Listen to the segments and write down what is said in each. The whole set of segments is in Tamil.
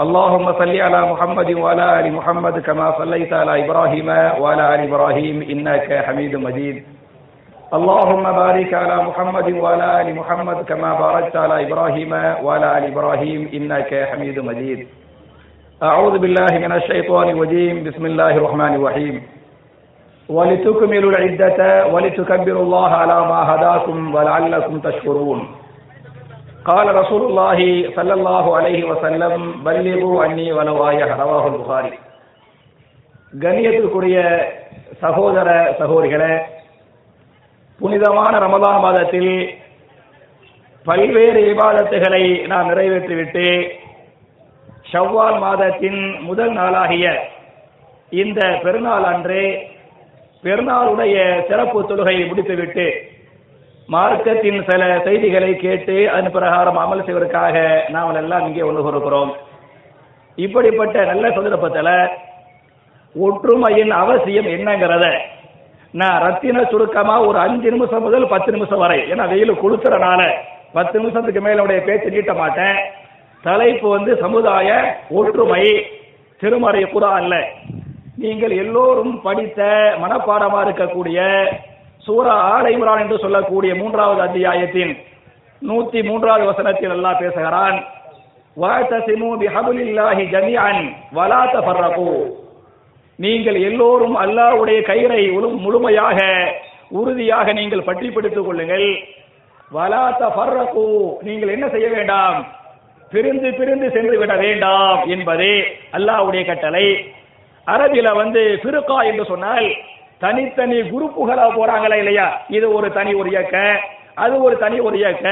اللهم صل على محمد وعلى آل محمد كما صليت على إبراهيم وعلى آل إبراهيم إنك حميد مجيد. اللهم بارك على محمد وعلى آل محمد كما باركت على إبراهيم وعلى آل إبراهيم إنك حميد مجيد. أعوذ بالله من الشيطان الرجيم. بسم الله الرحمن الرحيم. ولتكملوا العدة ولتكبروا الله على ما هداكم ولعلكم تشكرون. قال رسول الله صلى الله عليه وسلم بلغوا عني ولو آية رواه البخاري கண்ணியத்திற்குரிய சகோதர சகோதரிகளே புனிதமான ரமதான் மாதத்தில் பல்வேறு இபாதத்துகளை நாம் நிறைவேற்றிவிட்டு ஷவ்வால் மாதத்தின் முதல் நாளாகிய இந்த பெருநாள் அன்று பெருநாளுடைய சிறப்பு தொழுகை முடித்துவிட்டு மார்க்கத்தின் சில செய்திகளை கேட்டு அதன் பிரகாரம் அமல் செய்வதற்காக நாம் எல்லாம் இங்கே ஒன்று கொடுக்கிறோம் இப்படிப்பட்ட நல்ல சந்தர்ப்பத்தில் ஒற்றுமையின் அவசியம் என்னங்கிறத நான் ரத்தின சுருக்கமாக ஒரு அஞ்சு நிமிஷம் முதல் பத்து நிமிஷம் வரை ஏன்னா வெயில் கொளுத்துறனால பத்து நிமிஷத்துக்கு மேல உடைய பேச்சு நீட்ட மாட்டேன். தலைப்பு வந்து சமுதாய ஒற்றுமை திருமறை அல்ல நீங்கள் எல்லோரும் படித்த மனப்பாடமா இருக்கக்கூடிய சூரா ஆல் இம்ரான் என்று சொல்லக்கூடிய மூன்றாவது அத்தியாயத்தின் நூத்தி மூன்றாவது வசனத்தில் அல்லாஹ் பேசுகிறான் வாத்தசிமு பிஹபுலில்லாஹி ஜமீஅன் வலா தஃபர்ரகு. நீங்கள் எல்லோரும் அல்லாஹ்வுடைய கயிறை முழுமையாக உறுதியாக நீங்கள் பற்றி பிடித்துக் கொள்ளுங்கள். வலா தஃபர்ரகு. நீங்கள் என்ன செய்ய வேண்டாம்? பிரிந்து பிரிந்து சென்று விட வேண்டாம் என்பதே அல்லாஹ்வுடைய கட்டளை. அரபில வந்து ஃபிருகா என்று சொன்னால் தனித்தனி குரூப்புகளா போறாங்களா இல்லையா? இது ஒரு தனி ஒரு இயக்க அது ஒரு தனி ஒரு இயக்க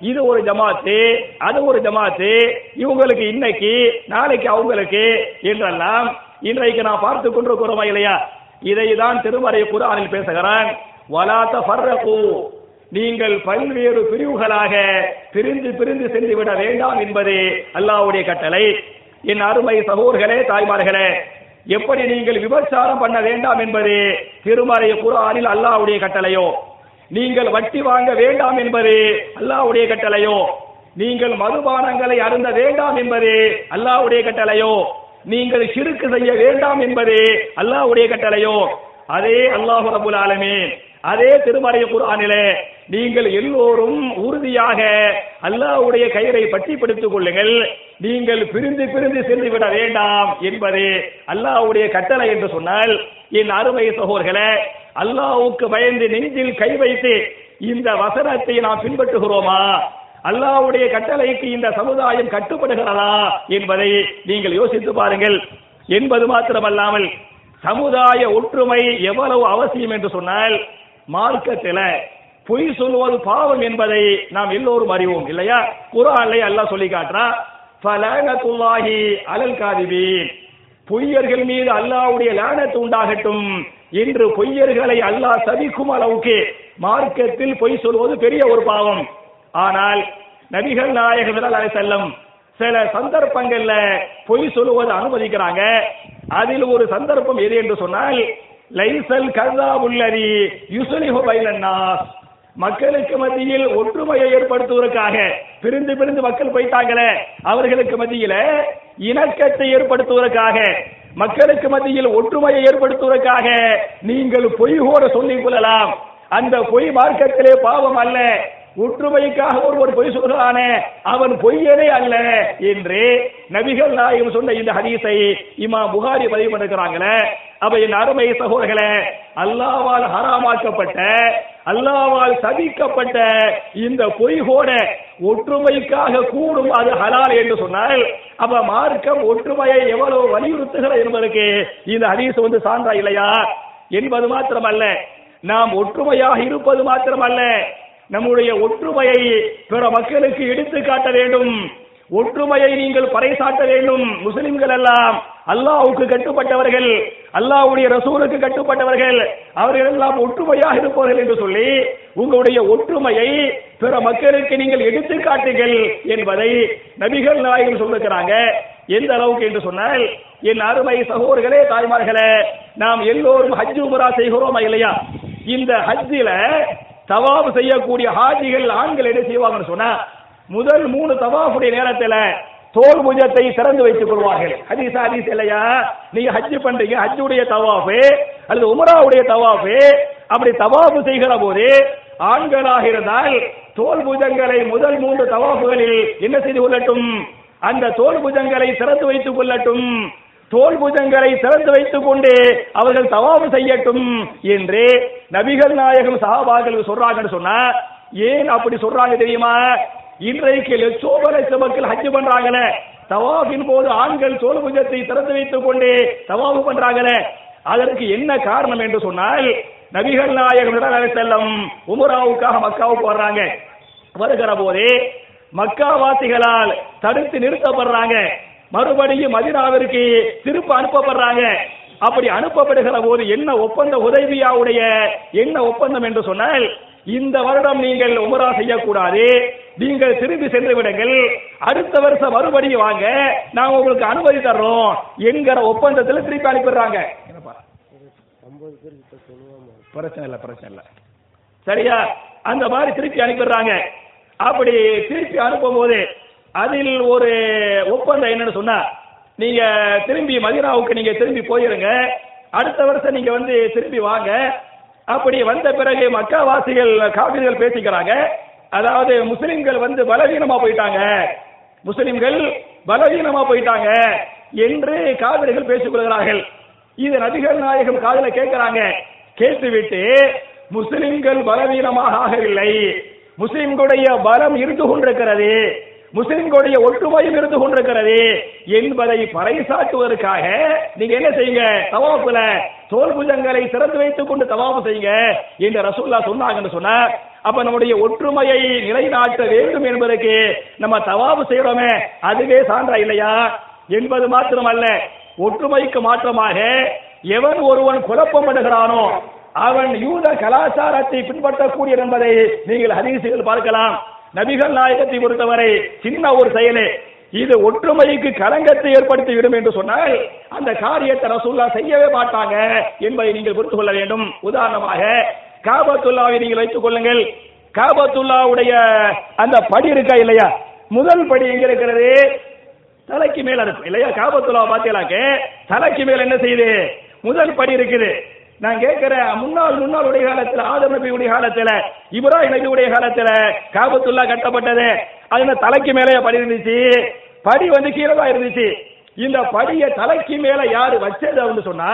இது ஒரு ஜமாத்து அது ஒரு ஜமாத்து இவங்களுக்கு இன்னைக்கு நாளைக்கு அவங்களுக்கு என்றெல்லாம் இன்றைக்கு நான் பார்த்து கொண்டிருக்கிறோமா இல்லையா? இதை தான் திருமறை குரானில் பேசுகிறான் வலாத்த ஃபர்ரகு நீங்கள் பல்வேறு பிரிவுகளாக பிரிந்து பிரிந்து சென்று விட வேண்டாம் என்பது அல்லாஹ்வுடைய கட்டளை. என் அருமை சகோதர்களே தாய்மார்களே எப்படி நீங்கள் விபச்சாரம் பண்ண வேண்டாம் என்பது திருமறை குரானில் அல்லாஹ்வுடைய கட்டளையோ? நீங்கள் வட்டி வாங்க வேண்டாம் என்பது அல்லாஹ்வுடைய கட்டளையோ? நீங்கள் மதுபானங்களை அருந்த வேண்டாம் என்பது அல்லாஹ்வுடைய கட்டளையோ? நீங்கள் சிறுக்கு செய்ய வேண்டாம் என்பது அல்லாஹ்வுடைய கட்டளையோ? அதே அல்லாஹு ரபுல் ஆலமே அதே திருமறை குரானிலே நீங்கள் எல்லோரும் உறுதியாக அல்லாவுடைய கயிறை பற்றி பிடித்துக் கொள்ளுங்கள். நீங்கள் பிரிந்து பிரிந்து சென்று விட வேண்டாம் என்பது அல்லாவுடைய கட்டளை என்று சொன்னால் என் அருமை சகோதர்களே அல்லாவுக்கு பயந்து நெஞ்சில் கை வைத்து இந்த வசனத்தை நாம் பின்பற்றுகிறோமா? அல்லாஹ்வுடைய கட்டளைக்கு இந்த சமுதாயம் கட்டுப்படுகிறதா என்பதை நீங்கள் யோசித்து பாருங்கள். என்பது மாத்திரமல்லாமல் சமுதாய ஒற்றுமை எவ்வளவு அவசியம் என்று சொன்னால் மார்க்கத்தில் பொய் சொல்லுவது பாவம் என்பதை நாம் எல்லோரும் அறிவோம் இல்லையா? குரானை அல்லாஹ் சொல்லி காட்டுறா ஃபலனத்துல்லாஹி அலல் காதிபீன். பொய்யர்கள் மீது அல்லாஹ்வுடைய லானத்து உண்டாகட்டும் என்று பொய்யர்களை அல்லாஹ் சபிக்கும் அளவுக்கு மார்க்கத்தில் பொய் சொல்வது பெரிய ஒரு பாவம். ஆனால் நபிகள் நாயகர் செல்லம் சில சந்தர்ப்பங்கள்ல பொய் சொல்லுவது அனுமதிக்கிறாங்க. அதில் ஒரு சந்தர்ப்பம் எது என்று சொன்னால் லைசல் கதா உள்ளரி யுசுலிஹு பைலன்னாஸ் மக்களுக்கு மத்தியில் ஒற்றுமையை ஏற்படுத்துவதற்காக பிரிந்து பிரிந்து மக்கள் போயிட்டாங்களே அவர்களுக்கு மத்தியில இணக்கத்தை ஏற்படுத்துவதற்காக மக்களுக்கு மத்தியில் ஒற்றுமையை ஏற்படுத்துவதற்காக நீங்கள் பொய் கூட சொல்லிக் கொள்ளலாம். அந்த பொய் மார்க்கத்திலே பாவம் அல்ல. ஒற்றுமைக்காக ஒருவர் பொய் சொல்கிறானே அவன் பொய்யனே அல்ல என்று நபிகள் நாயகம் சொன்ன இந்த ஹதீஸை இமா புகாரி பதிவு பண்ணிருக்கிறாங்களே. அப்ப என் அருமை சகோதரர்களே அல்லாவால் ஹராமாக்கப்பட்ட அல்லாவால் சபிக்கப்பட்ட இந்த பொய்கோட ஒற்றுமைக்காக கூடும் அது ஹலால் என்று சொன்னால் அப்ப மார்க்கம் ஒற்றுமையை எவ்வளவு வலியுறுத்துகிறது என்பதற்கு இந்த ஹதீஸ் வந்து சான்றா இல்லையா? என்பது மாத்திரமல்ல. நாம் ஒற்றுமையாக இருப்பது மாத்திரமல்ல. நம்முடைய ஒற்றுமையை பிற மக்களுக்கு எடுத்து காட்ட வேண்டும். ஒற்றுமையை நீங்கள் பறைசாட்ட வேண்டும். முஸ்லிம்கள் எல்லாம் அல்லாவுக்கு கட்டுப்பட்டவர்கள் அல்லாஹ்வுடைய ரசூலுக்கு கட்டுப்பட்டவர்கள். அவர்கள் எல்லாம் ஒற்றுமையாக இருப்பார்கள் என்று சொல்லி உங்களுடைய ஒற்றுமையை பிற மக்களுக்கு நீங்கள் எடுத்து காட்டுங்கள் என்பதை நபிகள் நாயகம் சொல்லிருக்கிறாங்க. எந்த அளவுக்கு என்று சொன்னால் என் அருமை சகோதரர்களே தாய்மார்களே நாம் எல்லோரும் ஹஜ் உமரா செய்கிறோமா இல்லையா? இந்த ஹஜ்ஜில தவாஃப் செய்யக்கூடிய ஹாஜிகள் ஆண்கள் என்ன செய்வாங்கன்னு சொன்னா முதல் மூணு தவாஃபுடைய நேரத்துல தோல் புஜத்தை திறந்து வைத்துக் கொள்வார்கள். ஹதீஸ் ஹதீஸ் இல்லையா? நீங்க ஹஜ் பண்றீங்க ஹஜ்ஜுடைய தவாஃபு அல்லது உமராவுடைய தவாஃபு. அப்படி தவாஃபு செய்கிற போது ஆண்களாக இருந்தால் தோல் புஜங்களை முதல் மூன்று தவாஃபுகளில் என்ன செய்து கொள்ளட்டும்? அந்த தோல் புஜங்களை திறந்து வைத்துக் கொள்ளட்டும். தோல் புஜங்களை திறந்து வைத்துக் கொண்டு அவர்கள் தவாபு செய்யட்டும் என்று நபிகள் நாயகம் சகாபாக்கள் சொல்றாங்கன்னு சொன்னா ஏன் அப்படி சொல்றாங்க தெரியுமா? இன்றைக்கு லட்சோப லட்ச மக்கள் ஹஜ் பண்றாங்களே தவாஃபின் போது ஆண்கள் தோல் புஜத்தை திறந்து வைத்துக் கொண்டு தவாபு பண்றாங்களே அதற்கு என்ன காரணம் என்று சொன்னால் நபிகள் நாயகம் செல்லம் உமராவுக்காக மக்காவுக்கு வர்றாங்க. வருகிற போதே மக்காவாசிகளால் தடுத்து நிறுத்தப்படுறாங்க. மறுபடியும் மதினாவிற்கு திரும்ப அனுப்பப்படுறாங்க. அப்படி அனுப்பப்படுகிற போது என்ன ஒப்பந்த உதவியாவுடைய என்ன ஒப்பந்தம் என்று சொன்னால் இந்த வருடம் நீங்கள் உமரா செய்யக்கூடாது. நீங்கள் திரும்பி சென்று விடுங்கள். அடுத்த வருஷம் மறுபடியும் வாங்க. நாங்க உங்களுக்கு அனுமதி தர்றோம் என்கிற ஒப்பந்தத்தில் திருப்பி அனுப்பிடுறாங்க. பிரச்சனை இல்லை பிரச்சனை இல்லை. சரியா? அந்த மாதிரி திருப்பி அனுப்பிடுறாங்க. அப்படி திருப்பி அனுப்பும் போது அதில் ஒரு ஒப்பந்தம் என்னன்னு சொன்னா நீங்க திரும்பி மதினாவுக்கு நீங்க திரும்பி போயிருங்க. அடுத்த வருஷம் நீங்க வந்து திரும்பி வாங்க. அப்படி வந்த பிறகு மக்காவாசிகள் காவிரிகள் பேசிக்கிறாங்க. அதாவது முஸ்லிம்கள் வந்து பலவீனமா போயிட்டாங்க. முஸ்லிம்கள் பலவீனமா போயிட்டாங்க என்று காவிரிகள் பேசிக் கொள்கிறார்கள். இது நபிகள் நாயகம் காதல கேட்கிறாங்க. கேட்டுவிட்டு முஸ்லிம்கள் பலவீனமாக ஆகவில்லை. முஸ்லிம்களுடைய பலம் இருந்து கொண்டிருக்கிறது. முஸ்லிம்களுடைய ஒற்றுமையும் இருந்து கொண்டிருக்கிறது என்பதை பறைசாட்டுவதற்காக நீங்க என்ன செய்யுங்க? தவாப்புல தோல் புஜங்களை திறந்து வைத்துக் கொண்டு தவாப்பு செய்யுங்க என்று ரசூல்லா சொன்னாங்கன்னு சொன்ன அப்ப நம்முடைய ஒற்றுமையை நிலைநாட்ட வேண்டும் என்பதற்கு நம்ம தவாப்பு செய்யறோமே அதுவே சான்றா இல்லையா? என்பது மாத்திரமல்ல ஒற்றுமைக்கு மாற்றமாக எவன் ஒருவன் குழப்பப்படுகிறானோ அவன் யூத கலாச்சாரத்தை பின்பற்றக்கூடிய என்பதை நீங்கள் ஹதீசுகள் பார்க்கலாம். நபிகள் நாயகத்தை பொறுத்தவரை சின்ன ஒரு செயலே. இது ஒற்றுமைக்கு களங்கத்தை ஏற்படுத்தி விடும் என்று சொன்னால் அந்த காரியத்தை ரசூல்லா செய்யவே மாட்டாங்க என்பதை நீங்கள் புரிந்து கொள்ள வேண்டும். உதாரணமாக காபத்துல்லாவை நீங்கள் வைத்துக் கொள்ளுங்கள். காபத்துல்லாவுடைய அந்த படி இருக்கா இல்லையா? முதல் படி எங்க இருக்கிறது? தலைக்கு மேல இருக்கும் இல்லையா? காபத்துல்லா பாத்தீங்களாக்க தலைக்கு மேல என்ன செய்யுது? முதல் படி இருக்குது. நான் கேட்கிறேன் முன்னாள் முன்னாள் உடைய காலத்துல ஆதர் நபியுடைய காலத்துல இப்ராஹிம் நபியுடைய காலத்துல காபத்துல்லா கட்டப்பட்டது. அது தலைக்கு மேலே படி இருந்துச்சு? படி வந்து கீழே தான் இருந்துச்சு. இந்த படிய தலைக்கு மேல யாரு வச்சது அப்படின்னு சொன்னா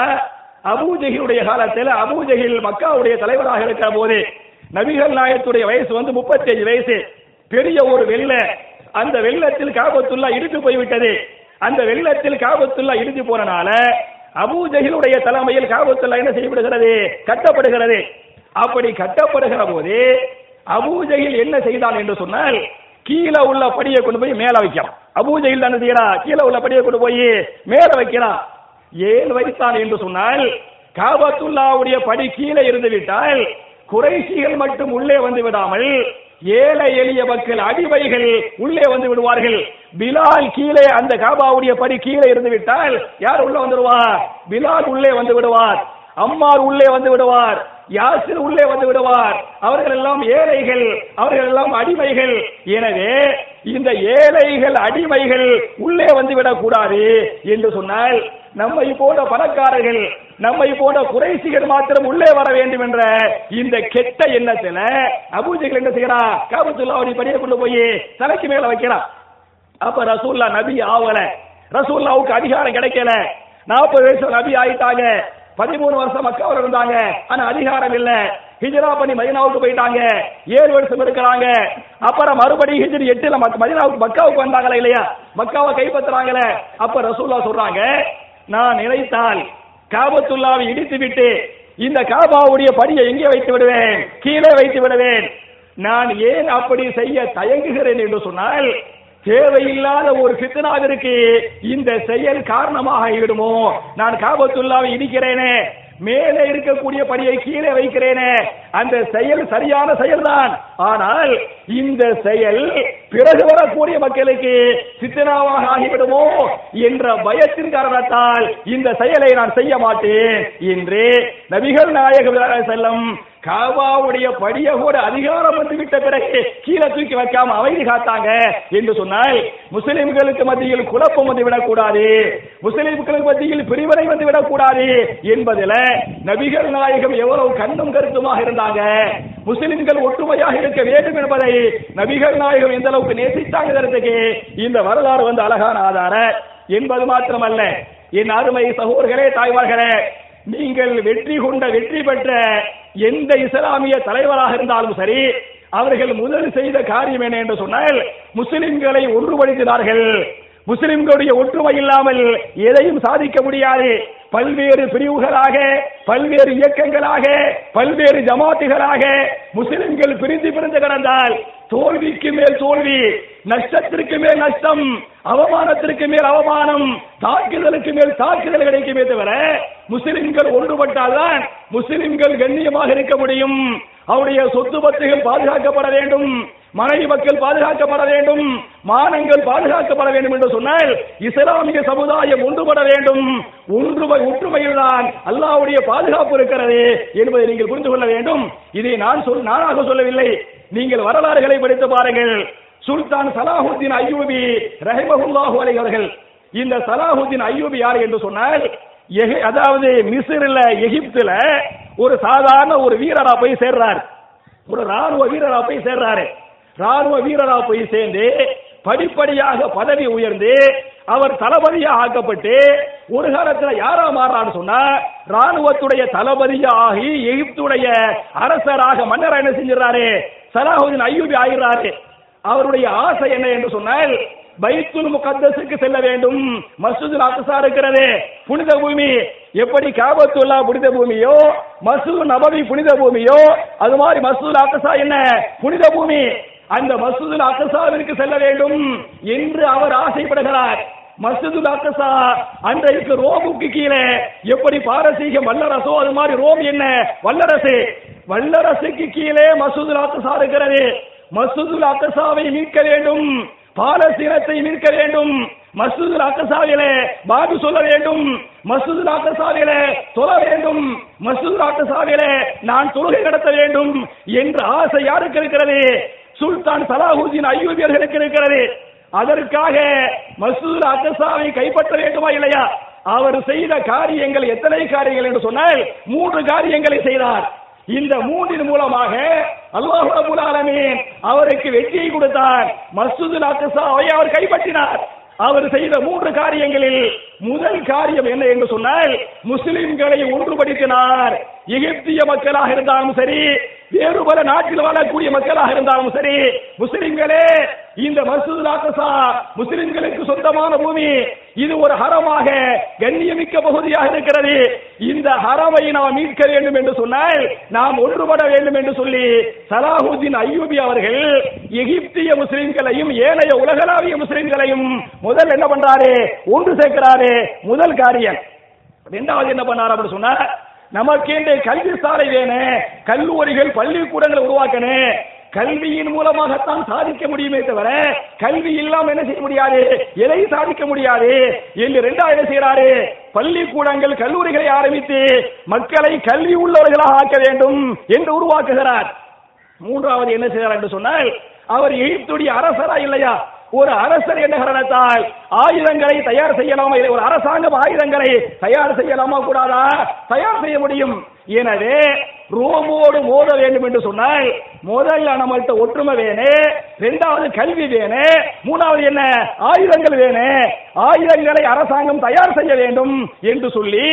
அபூஜகிலுடைய காலத்துல அபூஜகில் மக்காவுடைய தலைவராக இருக்கிற போது நபிகள் நாயகத்துடைய வயசு வந்து முப்பத்தஞ்சு வயசு. பெரிய ஒரு வெள்ள அந்த வெள்ளத்தில் காபத்துல்லா இடித்து போய்விட்டது. அந்த வெள்ளத்தில் காபத்துல்லா இடித்து போனனால அபூஜகிலுடைய தலைமையில் காபத்துல்லா என்ன செய்யப்படுகிறது? கட்டப்படுகிறது. அப்படி கட்டப்படுகிற போது அபூஜகில் என்ன செய்தான் என்று சொன்னால் கீழே உள்ள படியை கொண்டு போய் மேல வைக்கிறான் அபூஜையில் தானே செய்யறா? கீழே உள்ள படியை கொண்டு போய் மேல வைக்கிறான். ஏழு வைத்தான் என்று சொன்னால் காபத்துல்லாவுடைய படி கீழே இருந்து விட்டால் குறைசிகள் மட்டும் உள்ளே வந்து விடாமல் ஏழை எளிய மக்கள் அடிமைகள் உள்ளே வந்து விடுவார்கள். பிலால் கீழே அந்த காபாவுடைய படி கீழே இருந்து விட்டால் யார் உள்ள வந்துடுவார் பிலால் உள்ளே வந்து விடுவார். அம்மார் உள்ளே வந்து விடுவார். யாசிர் உள்ளே வந்து விடுவார். அவர்கள் எல்லாம் ஏழைகள் அவர்கள் எல்லாம் அடிமைகள். எனவே இந்த ஏழைகள் அடிமைகள் உள்ளே வந்து விடக்கூடாது என்று சொன்னால் நம்மை போன்ற பணக்காரர்கள் நம்மை போன்ற குறைசிகள் மாத்திரம் உள்ளே வர வேண்டும் என்ற இந்த கெட்ட எண்ணத்துல அபூஜைகள் என்ன செய்யறான் காபத்துல்லாவுடைய படியை கொண்டு போய் தலைக்கு மேல வைக்கிறான் அப்ப ரசூல்லா நபி ஆகல ரசூல்லாவுக்கு அதிகாரம் கிடைக்கல. நாற்பது வயசு நபி ஆயிட்டாங்க. பதிமூணு வருஷம் மக்காவில் இருந்தாங்க. ஆனா அதிகாரம் இல்லை. ஹிஜ்ரா பண்ணி மதினாவுக்கு போயிட்டாங்க. ஏழு வருஷம் இருக்கிறாங்க. அப்புறம் மறுபடியும் ஹிஜ்ரி எட்டுல மதினாவுக்கு மக்காவுக்கு வந்தாங்களா இல்லையா? மக்காவை கைப்பற்றுறாங்களே. அப்ப ரசூல்லா சொல்றாங்க நான் நினைத்தால் காபத்துல்லாவை இடித்து விட்டு இந்த காபாவுடைய படியை எங்கே வைத்து விடுவேன்? கீழே வைத்து விடுவேன். நான் ஏன் அப்படி செய்ய தயங்குகிறேன்? என்று சொன்னால் தேவையில்லாத ஒரு ஃபித்னாவிற்கு இந்த செயல் காரணமாக ஆகிவிடுமோ? நான் காபத்துள்ளாவை இடிக்கிறேனே. மேலே இருக்கக்கூடிய படியை கீழே வைக்கிறேனே. அந்த செயல் சரியான செயல்தான். ஆனால் இந்த செயல் பிறகு வரக்கூடிய மக்களுக்கு சித்தனாவாக ஆகிவிடுமோ என்ற பயத்தின் காரணத்தால் இந்த செயலை நான் செய்ய மாட்டேன். என்று நபிகள் நாயகம் செல்லம் காபாவுடைய படிய கூட அதிகாரம் வந்து விட்ட பிறகு கீழே தூக்கி வைக்காம அமைதி காத்தாங்க என்று சொன்னால் முஸ்லிம்களுக்கு மத்தியில் குழப்பம் வந்து விடக்கூடாது. முஸ்லிம்களுக்கு மத்தியில் பிரிவினை வந்து விடக்கூடாது என்பதில் நபிகள் நாயகம் எவ்வளவு கண்ணும் கருத்துமாக இருந்தாங்க. முஸ்லிம்கள் ஒற்றுமையாக இருக்க வேண்டும் என்பதை நபிகள் நாயகம் எந்த அளவுக்கு நேசித்தாங்கிறதுக்கு இந்த வரலாறு வந்து அழகான ஆதார என்பது மாத்திரமல்ல. என் அருமை சகோதரர்களே தாய்மார்களே நீங்கள் வெற்றி கொண்ட வெற்றி பெற்ற எந்த இஸ்லாமிய தலைவராக இருந்தாலும் சரி அவர்கள் முதல் செய்த காரியம் என்ன என்று சொன்னால் முஸ்லிம்களை ஒன்றுபடுத்தினார்கள். முஸ்லிம்களுடைய ஒற்றுமை இல்லாமல் எதையும் சாதிக்க முடியாது. பல்வேறு பிரிவுகளாக பல்வேறு இயக்கங்களாக பல்வேறு ஜமாத்துகளாக முஸ்லிம்கள் பிரிந்து பிரிந்து கிடந்தால் தோல்விக்கு மேல் தோல்வி நஷ்டத்திற்கு மேல் நஷ்டம் அவமானத்திற்கு மேல் அவமானம் தாக்குதலுக்கு மேல் தாக்குதல் கிடைக்குமே தவிர முஸ்லிம்கள் ஒன்றுபட்டால்தான் முஸ்லிம்கள் கண்ணியமாக இருக்க முடியும். அவருடைய சொத்து பத்துகள் பாதுகாக்கப்பட வேண்டும். மனைவி மக்கள் பாதுகாக்கப்பட வேண்டும். மானங்கள் பாதுகாக்கப்பட வேண்டும் என்று சொன்னால் இஸ்லாமிய சமுதாயம் ஒன்றுபட வேண்டும். ஒன்றுமை ஒற்றுமையில் தான் அல்லாவுடைய பாதுகாப்பு இருக்கிறது என்பதை நீங்கள் புரிந்து கொள்ள வேண்டும். இதை நான் சொல் நானாக சொல்லவில்லை. நீங்கள் வரலாறுகளை படித்து பாருங்கள். சுல்தான் சலாஹுத்தீன் ஐயூபி ரஹிமஹுல்லாஹு அலை அவர்கள் இந்த சலாஹுத்தீன் ஐயூபி யார் என்று சொன்னால் அதாவது மிஸ்ரில் எகிப்துல ஒரு சாதாரண ஒரு வீரரா போய் சேர்றாரு. ஒரு ராணுவ வீரரா போய் சேர்றாரு. ராணுவ வீரரா போய் சேர்ந்து படிப்படியாக பதவி உயர்ந்து அவர் தளபதியா ஆக்கப்பட்டு ஒரு காலத்துல யாரா மாறான்னு சொன்னா ராணுவத்துடைய தளபதியா ஆகி எகிப்துடைய அரசராக மன்னர் என்ன செஞ்சாரு சலாஹுதீன் ஐயூபி ஆகிறாரு அவருடைய ஆசை என்ன என்று சொன்னால் பைத்துல் முகத்தசுக்கு செல்ல வேண்டும். மசூதுல் அக்ஸா இருக்கிறது புனித பூமி. எப்படி காபத்துல்லா புனித பூமியோ மசூது நபவி புனித பூமியோ அது மாதிரி மசூதுல் அக்ஸா என்ன? புனித பூமி. அந்த மசூதுல் அக்ஸாவிற்கு செல்ல வேண்டும் என்று அவர் ஆசைப்படுகிறார். மஸ்ஜிதுல் அக்ஸா அன்றைக்கு ரோமுக்கு கீழே எப்படி பாரசீக வல்லரசோ அது மாதிரி ரோம் என்ன? வல்லரசு. வல்லரசுக்கு கீழே மசூதுல் அக்ஸா இருக்கிறது. மசூதுல் அக்கசாவை மீட்க வேண்டும். பாலஸ்தீனத்தை மீட்க வேண்டும். மசூது ராக்கசாவிலே பாபு சொல்ல வேண்டும். மசூது ராக்கசாவிலே சொல்ல வேண்டும். மசூது ராக்கசாவிலே நான் தொழுகை நடத்த வேண்டும் என்ற ஆசை யாருக்கு இருக்கிறது? சுல்தான் சலாஹுதீன் ஐயோபியர்களுக்கு இருக்கிறது. அதற்காக மசூது ராக்கசாவை கைப்பற்ற வேண்டுமா இல்லையா? அவர் செய்த காரியங்கள் எத்தனை காரியங்கள் என்று சொன்னால் மூன்று காரியங்களை செய்தார். இந்த மூன்றின் மூலமாக அல்லாஹ் ரபுல் ஆலமீன் அவருக்கு வெற்றியை கொடுத்தார். மசூதுல் அக்ஸாவை அவர் கைப்பற்றினார். அவர் செய்த மூன்று காரியங்களில் முதல் காரியம் என்ன என்று சொன்னால் முஸ்லிம்களை ஒன்றுபடுத்தினார். எகிப்திய மக்களாக இருந்தாலும் சரி வேறு பல நாட்டில் வாழக்கூடிய மக்களாக இருந்தாலும் சரி இந்த மசூது ராக்கசா முஸ்லிம்களுக்கு சொந்தமான பூமி. இது ஒரு ஹரமாக கண்ணியமிக்க பகுதியாக இருக்கிறது. இந்த ஹரமை நாம் மீட்க வேண்டும் என்று சொன்னால் நாம் ஒன்றுபட வேண்டும் என்று சொல்லி சலாஹுதீன் ஐயூபி அவர்கள் எகிப்திய முஸ்லிம்களையும் ஏனைய உலகளாவிய முஸ்லிம்களையும் முதல் என்ன பண்றாரு? ஒன்று சேர்க்கிறாரு. முதல் காரியம். ரெண்டாவது என்ன பண்ணார் அப்படின்னு சொன்னா நமக்கு இந்த கல்வி சாலை வேணும். கல்லூரிகள் பள்ளிக்கூடங்களை உருவாக்கணும். கல்வியின் மூலமாகத்தான் சாதிக்க முடியுமே தவிர கல்வி இல்லாம என்ன செய்ய முடியாது? எதை சாதிக்க முடியாது? என்று ரெண்டா என்ன செய்யறாரு பள்ளிக்கூடங்கள் கல்லூரிகளை ஆரம்பித்து மக்களை கல்வி உள்ளவர்களாக ஆக்க வேண்டும் என்று உருவாக்குகிறார். மூன்றாவது என்ன செய்கிறார் என்று சொன்னால் அவர் எகிப்துடைய அரசரா இல்லையா? ஒரு அரசர் என்ற காரணத்தால் ஆயுதங்களை தயார் செய்யலாமா இல்லை ஒரு அரசாங்கம் ஆயுதங்களை தயார் செய்யலாமா கூடாதா? தயார் செய்ய முடியும். எனவே ரோமோடு மோத வேண்டும் என்று சொன்னால் முதல்ல நம்மள்ட்ட ஒற்றுமை வேணும் ரெண்டாவது கல்வி வேணும் மூணாவது என்ன? ஆயுதங்கள் வேணும் ஆயுதங்களை அரசாங்கம் தயார் செய்ய வேண்டும் என்று சொல்லி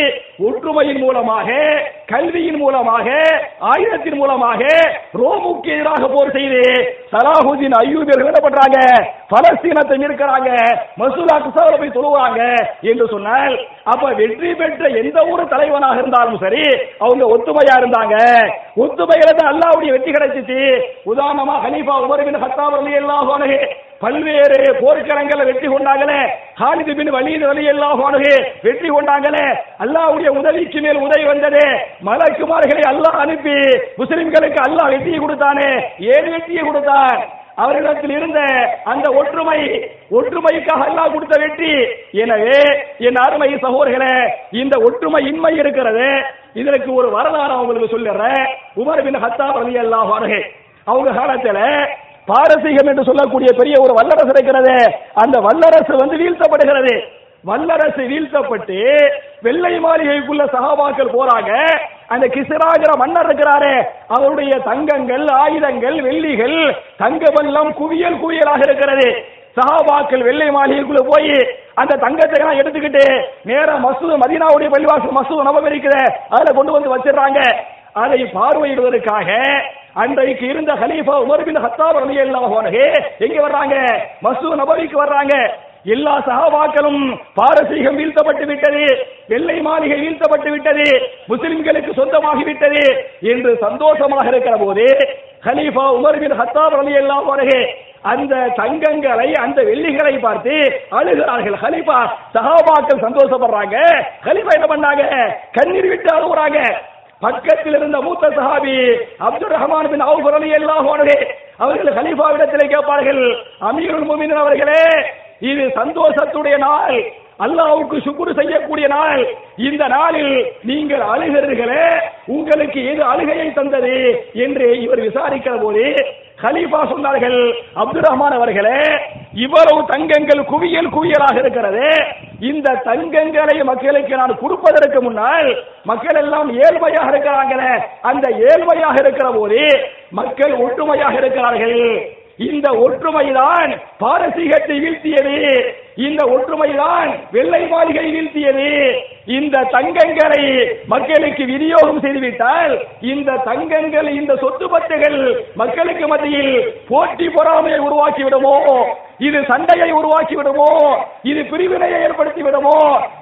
ஒற்றுமையின் மூலமாக கல்வியின் மூலமாக ஆயுதத்தின் மூலமாக ரோமுக்கு எதிராக போர் செய்து சலாஹுதீன் ஐயூபியர்கள் என்ன பண்றாங்க? பலஸ்தீனத்தை இருக்கிறாங்க மசூலா குசாவில போய் தொழுவாங்க என்று சொன்னால் அப்ப வெற்றி பெற்ற எந்த ஒரு தலைவனாக இருந்தாலும் சரி அவங்க ஒத்துமையா இருந்தாங்க. ஒத்துமையில அல்லாவுடைய வெற்றி கிடைச்சிச்சு. உதாரணமா ஹனீஃபா உமர் பின் ஹத்தாப் ரலியல்லாஹு அன்ஹு பல்வேறு போர்க்களங்களை வெற்றி கொண்டாங்களே ஹாலிது பின் வலீது ரலியல்லாஹு அன்ஹு வெற்றி கொண்டாங்களே அல்லாஹ்வுடைய உதவிக்கு மேல் உதவி வந்தது மலக்குமார்களை அல்லாஹ் அனுப்பி முஸ்லிம்களுக்கு அல்லாஹ் வெற்றியை கொடுத்தானே ஏன் வெற்றியை கொடுத்தான்? அவரிடத்தில் இருந்த அந்த ஒற்றுமை ஒற்றுமைக்காக அல்லாஹ் கொடுத்த வெற்றி. எனவே என் அருமை சகோதரர்களே இந்த ஒற்றுமை இன்மை இருக்கிறது. இதற்கு ஒரு வரலாறு அவங்களுக்கு சொல்லிடுறேன். உமர் பின் ஹத்தாப் ரலியல்லாஹு அன்ஹு அவங்க காலத்துல பாரசீகம் என்று சொல்லக்கூடிய பெரிய ஒரு வல்லரசு இருக்கிறது. அந்த வல்லரசு வந்து வீழ்த்தப்படுகிறது. வல்லரசு வீழ்த்தப்பட்டு வெள்ளை மாளிகைக்குள்ள சகாபாக்கள் போறாங்க. அந்த கிசராகிற மன்னர் இருக்கிறாரே அவருடைய தங்கங்கள் ஆயுதங்கள் வெள்ளிகள் தங்க வெள்ளம் குவியல் குவியலாக இருக்கிறது. சஹாபாக்கள் வெள்ளை மாளிகைக்குள்ள போய் அந்த தங்கத்தை எல்லாம் எடுத்துக்கிட்டு நேர மசூது மதீனாவுடைய பள்ளிவாசல் மசூது நபம் இருக்குது அதுல கொண்டு வந்து வச்சிடுறாங்க. அதை பார்வையிடுவதற்காக அன்றைக்கு இருந்த ஹலீஃபா உமர் பின் ஹத்தாப் ரலியல்லாஹு அன்ஹு எங்க வர்றாங்க? மசூத் நபவிக்கு வர்றாங்க. எல்லா சகாபாக்களும் பாரசீகம் வீழ்த்தப்பட்டு விட்டது வெள்ளை மாளிகை வீழ்த்தப்பட்டு விட்டது முஸ்லிம்களுக்கு சொந்தமாகி விட்டது என்று சந்தோஷமாக இருக்கிற போது ஹலீஃபா உமர் பின் ஹத்தாப் அலி எல்லாம் வருகே அந்த தங்கங்களை அந்த வெள்ளிகளை பார்த்து அழுகிறார்கள். ஹலீஃபா சகாபாக்கள் சந்தோஷப்படுறாங்க. ஹலீஃபா என்ன பண்ணாங்க? கண்ணீர் விட்டு அழுகுறாங்க. பக்கத்தில் இருந்த மூத்த சஹாபி அப்துல் ரஹ்மான் பின் அவுஃப் ரலியல்லாஹு அன்ஹு அவர்கள் கலீஃபாவிடத்திலே கேட்பார்கள் அமீருல் முஃமினீன் அவர்களே இது சந்தோஷத்துடைய நாள். அல்லாவுக்கு சுக்குரு செய்யக்கூடிய நாள். இந்த நாளில் நீங்கள் அழுகிறீர்களே உங்களுக்கு எது அழுகையை தந்தது என்று இவர் விசாரிக்கிற போது ஹலீஃபா சொன்னார்கள் அப்துல் ரஹ்மான் அவர்களே இவ்வளவு தங்கங்கள் குவியல் குவியலாக இருக்கிறது. இந்த தங்கங்களை மக்களுக்கு நான் கொடுப்பதற்கு முன்னால் மக்கள் எல்லாம் ஏழ்மையாக இருக்கிறாங்களே அந்த ஏழ்மையாக இருக்கிற போது மக்கள் ஒற்றுமையாக இருக்கிறார்கள். இந்த ஒற்றுமைதான் பாரசீகத்தை வீழ்த்தியது. இந்த ஒற்றுமைதான் வெள்ளை மாளிகை வீழ்த்தியது. இந்த தங்கங்களை மக்களுக்கு விநியோகம் செய்துவிட்டால் இந்த தங்கங்கள் இந்த சொத்து பத்துகள் மக்களுக்கு மத்தியில் போட்டி பொறாமையை உருவாக்கி விடுமோ இது சண்டையை உருவாக்கி விடுமோ இது பிரிவினையை ஏற்படுத்தி விடுமோ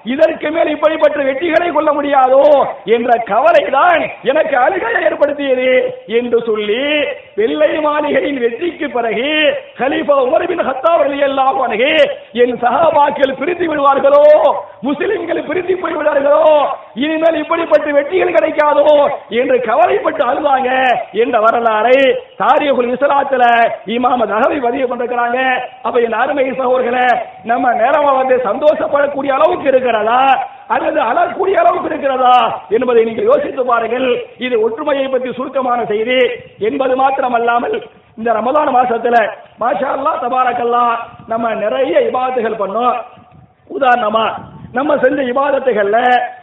இதற்கு மேல் இப்படிப்பட்ட வெற்றிகளை கொள்ள முடியாதோ என்ற கவலைதான் எனக்கு அழுகையை ஏற்படுத்தியது என்று சொல்லி வெள்ளை மாளிகையின் வெற்றிக்கு பிறகு கலீஃபா உமர் பின் ஹத்தாப் ரலியல்லாஹு என் சஹாபாக்கள் பிரிந்து விடுவார்களோ? முஸ்லிம்கள் பிரிந்து போய்விடுவார்களோ இனிமேல் இப்படிப்பட்ட வெற்றிகள் கிடைக்காதோ? என்று கவலைப்பட்டு அழுவாங்க என்ற வரலாறை தாரியகுல் இஸ்லாத்துல இமாம தகவை பதிவு பண்றாங்க அப்ப என் அருமை சகோதரர்களே நம்ம நேரமா வந்து சந்தோஷப்படக்கூடிய அளவுக்கு இருக்கிறதா? அல்லது அழக்கூடிய அளவுக்கு இருக்கிறதா? என்பதை நீங்கள் யோசித்து பாருங்கள். இது ஒற்றுமையை பற்றி சுருக்கமான செய்தி. என்பது மாத்திரமல்லாமல் இந்த ரமதான மாசத்துல மாஷா அல்லாஹ் தபாரக்கல்லா நம்ம நிறைய இபாதத்துகள் பண்ணோம். உதாரணமா நம்ம செஞ்ச இபாதத்துகள்ல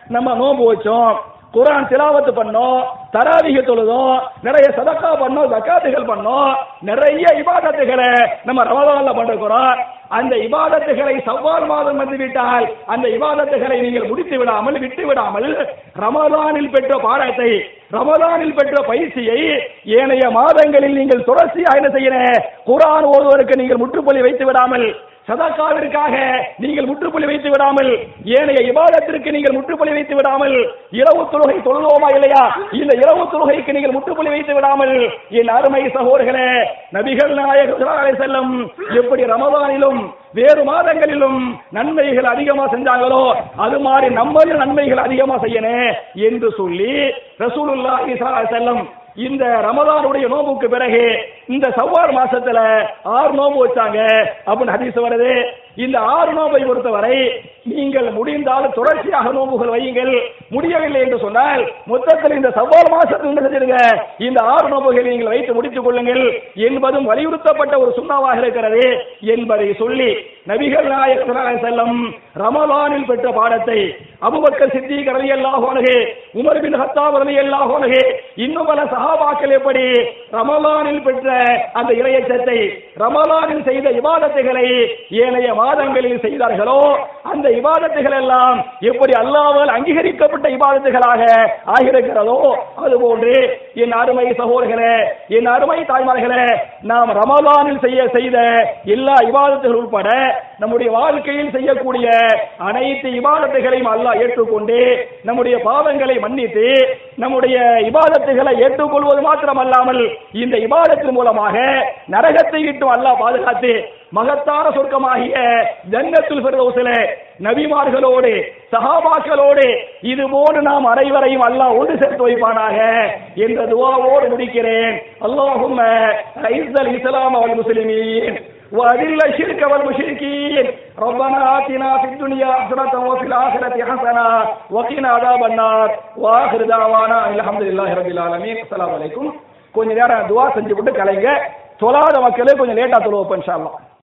நம்ம நோன்பு வச்சோம். குரான் திலாவத்து பண்ணோம் தராவிக தொழுதும் நிறைய சதக்கா பண்ணோம் ஜக்காத்துகள் பண்ணோம் நிறைய இபாதத்துகளை நம்ம ரமதான்ல பண்ணிருக்கிறோம் அந்த இபாதத்துகளை சவ்வால் மாதம் வந்து விட்டால் அந்த இபாதத்துகளை நீங்கள் முடித்து விடாமல் விட்டு விடாமல் ரமதானில் பெற்ற பாடத்தை ரமதானில் பெற்ற பயிற்சியை ஏனைய மாதங்களில் நீங்கள் தொடர்ச்சியாக என்ன செய்யற குரான் ஓதுவதற்கு நீங்கள் முற்றுப்புள்ளி வைத்து விடாமல் சதாக்காவிற்காக நீங்கள் முற்றுப்புள்ளி வைத்து விடாமல் ஏனைய இபாதத்திற்கு நீங்கள் முற்றுப்புள்ளி வைத்து விடாமல் இரவு தொழுகை தொழுவோமா இல்லையா? இந்த இரவு தொழுகைக்கு நீங்கள் முற்றுப்புள்ளி வைத்து விடாமல் என் அருமை சகோதரர்களே நபிகள் நாயகர் செல்லும் எப்படி ரமதானிலும் வேறு மாதங்களிலும் நன்மைகள் அதிகமா செஞ்சாங்களோ அது மாதிரி நம்மளும் நன்மைகள் அதிகமா செய்யணும் என்று சொல்லி ரசூலுல்லாஹி செல்லும் இந்த ரமதானுடைய நோம்புக்கு பிறகு இந்த சவ்வார் மாசத்துல ஆறு நோம்பு வச்சாங்க அப்படின்னு ஹதீஸ் வருது. இந்த ஆறு நோம்பை பொறுத்தவரை நீங்கள் முடிந்தால் தொடர்ச்சியாக நோம்புகள் வையுங்கள். முடியவில்லை என்று சொன்னால் மொத்தத்தில் இந்த சவால் மாசத்தில் என்ன செஞ்சிருங்க இந்த ஆறு நோம்புகளை நீங்கள் வைத்து முடித்துக் கொள்ளுங்கள் என்பதும் வலியுறுத்தப்பட்ட ஒரு சுண்ணாவாக இருக்கிறது என்பதை சொல்லி நபிகள் நாயகர் செல்லும் ரமலானில் பெற்ற பாடத்தை அபுபக்கர் சித்திக் ரலியல்லாஹு அன்ஹு உமர் பின் ஹத்தாப் ரலியல்லாஹு அன்ஹு இன்னும் பல சகாபாக்கள் எப்படி ரமலானில் பெற்ற அந்த இறையச்சத்தை ரமலானில் செய்த இபாதத்துகளை ஏனைய மாதங்களில் செய்தார்களோ அந்த இபாதத்துகள் எல்லாம் எப்படி அல்லாமல் அங்கீகரிக்கப்பட்ட இபாதத்துகளாக ஆகியிருக்கிறதோ அதுபோன்று என் அருமை சகோதரர்களே என் அருமை தாய்மார்களே நாம் ரமதானில் செய்ய செய்த எல்லா இபாதத்துகள் உட்பட நம்முடைய வாழ்க்கையில் செய்யக்கூடிய அனைத்து இபாதத்துகளையும் அல்லாஹ் ஏற்றுக்கொண்டு நம்முடைய பாவங்களை மன்னித்து நம்முடைய இபாதத்துகளை ஏற்றுக்கொள்வது மாத்திரமல்லாமல் இந்த இபாதத்தின் மூலமாக நரகத்தை விட்டு அல்லாஹ் பாதுகாத்து மகத்தான சொர்க்கமாகிய ஜன்னத்துல் ஃபிர்தௌஸில நபிமார்களோடு சகாபாக்களோடு இது போன்று நாம் அனைவரையும் அல்லாஹ் ஒன்று சேர்த்து வைப்பானாக என்ற துவாவோடு முடிக்கிறேன். அல்லாஹும் இஸ்லாம் வல் முஸ்லிமீன். وأذل الشرك والمشركين ربنا آتنا في الدنيا حسنة وفي الآخرة حسنة وقنا عذاب النار وآخر دعوانا الحمد لله رب العالمين السلام عليكم கொஞ்ச நேரம் துவா செஞ்சு விட்டு கலைங்க தொழாத மக்களே கொஞ்சம் லேட்டா தொழுவோம் இன்ஷா அல்லாஹ்